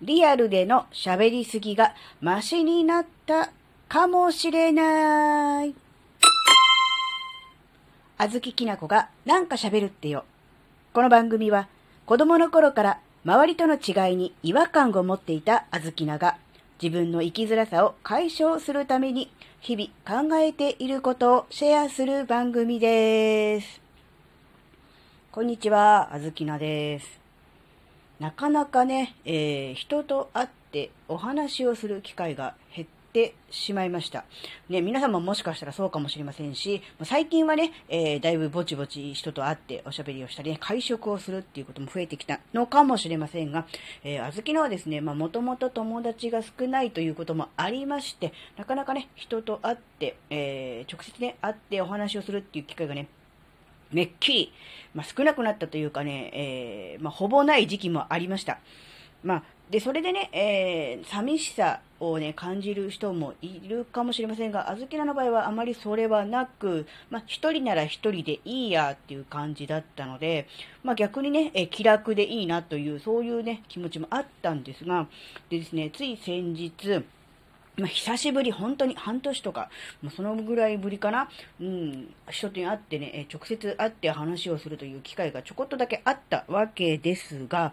リアルでの喋りすぎがマシになったかもしれない。あずききなこがなんか喋るってよ。この番組は子供の頃から周りとの違いに違和感を持っていたあずきなが自分の生きづらさを解消するために日々考えていることをシェアする番組です。こんにちは、あずきなです。なかなかね、えー人と会ってお話をする機会が減ってしまいました。ね、皆さんももしかしたらそうかもしれませんし、最近はね、えーだいぶぼちぼち人と会っておしゃべりをしたり、ね、会食をするっていうことも増えてきたのかもしれませんが、えー、あずきのはですね、まあ、もともと友達が少ないということもありまして、なかなかね、人と会って、えー直接ね、会ってお話をするっていう機会がね、めっきり、まあ、少なくなったというかね、えーまあ、ほぼない時期もありました。まあ、で、それでね、えー寂しさをね、感じる人もいるかもしれませんが、あずきらの場合はあまりそれはなく、まあ、一人なら一人でいいやっていう感じだったので、まあ、逆にね、え気楽でいいなという、そういうね、気持ちもあったんですが、でですね、つい先日、まあ、久しぶり、本当に半年とか、もうそのぐらいぶりかな、うん、人に会ってね、え直接会って話をするという機会がちょこっとだけあったわけですが、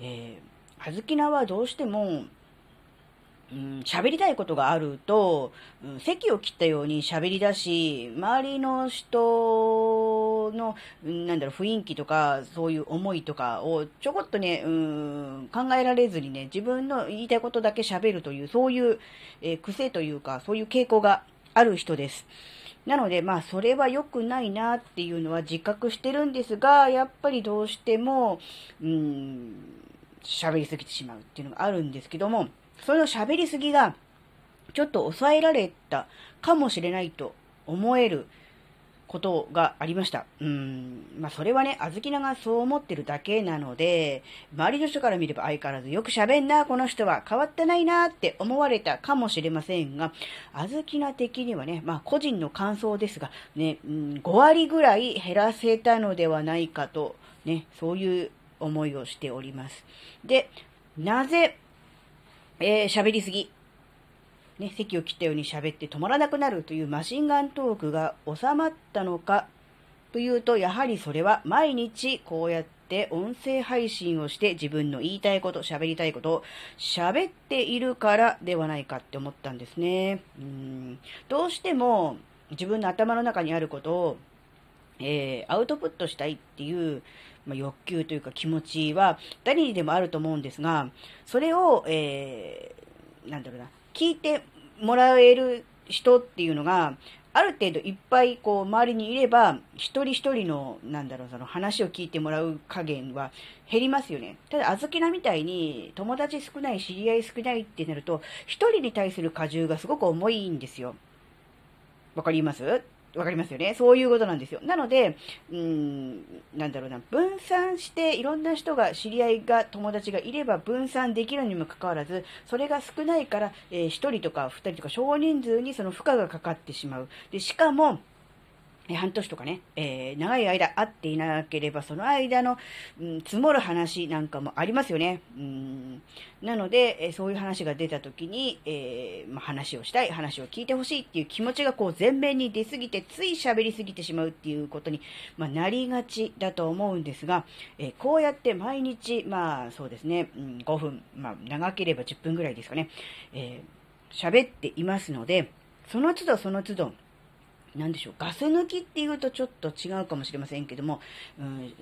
えー、あずきなはどうしても、うん、喋りたいことがあると、うん、席を切ったように喋り出し、周りの人の、なんだろう、雰囲気とか、そういう思いとかをちょこっとね、うん、考えられずにね、自分の言いたいことだけ喋るという、そういう、えー癖というか、そういう傾向がある人です。なので、まあ、それは良くないなっていうのは自覚してるんですが、やっぱりどうしても、うん、喋りすぎてしまうっていうのがあるんですけども、その喋りすぎが、ちょっと抑えられたかもしれないと思えることがありました。うん。まあ、それはね、あずきながそう思ってるだけなので、周りの人から見れば相変わらずよく喋んな、この人は変わってないなって思われたかもしれませんが、あずきな的にはね、まあ、個人の感想ですが、ね、うん、5割ぐらい減らせたのではないかと、ね、そういう思いをしております。で、なぜ、えー喋りすぎ、ね、席を切ったように喋って止まらなくなるというマシンガントークが収まったのかというと、やはりそれは毎日こうやって音声配信をして自分の言いたいこと、喋りたいことを喋っているからではないかって思ったんですね。うんどうしても自分の頭の中にあることをえーアウトプットしたいっていう、まあ、欲求というか気持ちは誰にでもあると思うんですが、それを、えーなんだろうな、聞いてもらえる人っていうのが、ある程度いっぱいこう周りにいれば、一人一人の、なんだろう、その話を聞いてもらう加減は減りますよね。ただ、あずきなみたいに友達少ない、知り合い少ないってなると、一人に対する荷重がすごく重いんですよ。わかります？わかりますよね。そういうことなんですよ。なので、うーん、なんだろうな、分散して、いろんな人が、知り合いが、友達がいれば分散できるにもかかわらず、それが少ないから、えー、1人とか2人とか少人数にその負荷がかかってしまう。で、しかも、半年とかね、えー長い間会っていなければ、その間の、うん、積もる話なんかもありますよね。うん、なので、えそういう話が出た時に、えーまあ、話をしたい、話を聞いてほしいっていう気持ちがこう前面に出すぎて、つい喋りすぎてしまうっていうことに、まあ、なりがちだと思うんですが、えーこうやって毎日、まあそうですね、うん、5分、まあ長ければ10分ぐらいですかね、えー喋っていますので、その都度その都度、なんでしょう、ガス抜きっていうとちょっと違うかもしれませんけども、うん、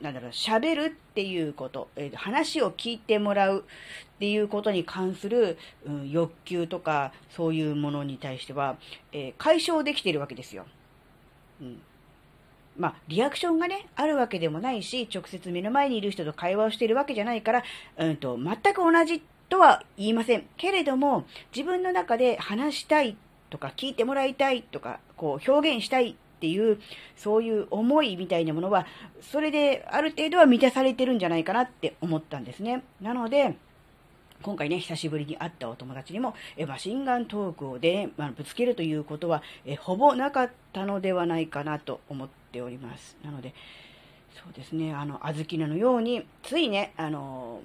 なんだろう、喋るっていうこと、えー話を聞いてもらうっていうことに関する、うん、欲求とか、そういうものに対しては、えー解消できているわけですよ。うん。まあ、リアクションがね、あるわけでもないし、直接目の前にいる人と会話をしているわけじゃないから、うんと、全く同じとは言いません。けれども、自分の中で話したいとか、聞いてもらいたいとか、こう、表現したいっていう、そういう思いみたいなものは、それである程度は満たされてるんじゃないかなって思ったんですね。なので、今回ね、久しぶりに会ったお友達にも、えマシンガントークをで、まあ、ぶつけるということは、えほぼなかったのではないかなと思っております。なので、そうですね、あの、あずきなのように、ついね、あの、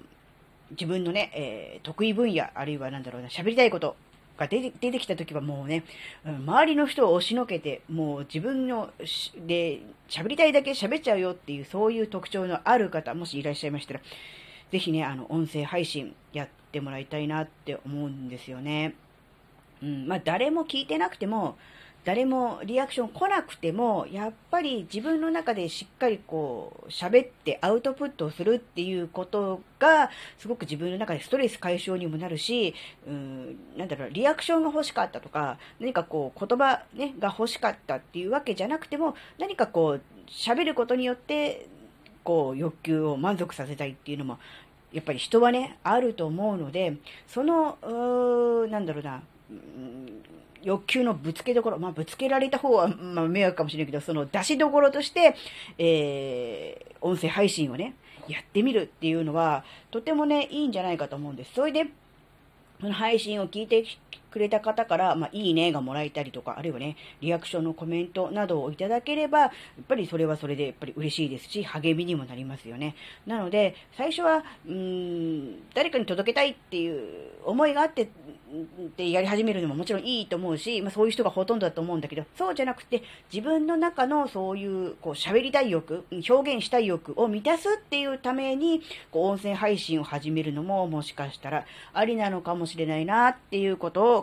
自分のね、えー、得意分野、あるいはなんだろうな、喋りたいことが出て出てきた時はもうね、周りの人を押しのけて、もう自分ので喋りたいだけ喋っちゃうよっていう、そういう特徴のある方、もしいらっしゃいましたら、ぜひね、あの、音声配信やってもらいたいなって思うんですよね。うん、まあ、誰も聞いてなくても、誰もリアクション来なくても、やっぱり自分の中でしっかりこう、喋ってアウトプットをするっていうことが、すごく自分の中でストレス解消にもなるし、うん、なんだろう、リアクションが欲しかったとか、何かこう、言葉、ね、が欲しかったっていうわけじゃなくても、何かこう、喋ることによって、こう、欲求を満足させたいっていうのも、やっぱり人はね、あると思うので、その、なんだろうな、うん欲求のぶつけどころ、まあ、ぶつけられた方は、まあ、迷惑かもしれないけど、その出しどころとして、えー、音声配信をね、やってみるっていうのは、とてもね、いいんじゃないかと思うんです。それで、その配信を聞いてくれた方から、まあ、いいねがもらえたりとか、あるいはね、リアクションのコメントなどをいただければ、やっぱりそれはそれでやっぱり嬉しいですし、励みにもなりますよね。なので、最初は、うーん、誰かに届けたいっていう思いがあって、でやり始めるのももちろんいいと思うし、まあ、そういう人がほとんどだと思うんだけど、そうじゃなくて、自分の中のそういう、こう、喋りたい欲、表現したい欲を満たすっていうために、こう、音声配信を始めるのも、もしかしたらありなのかもしれないなっていうことを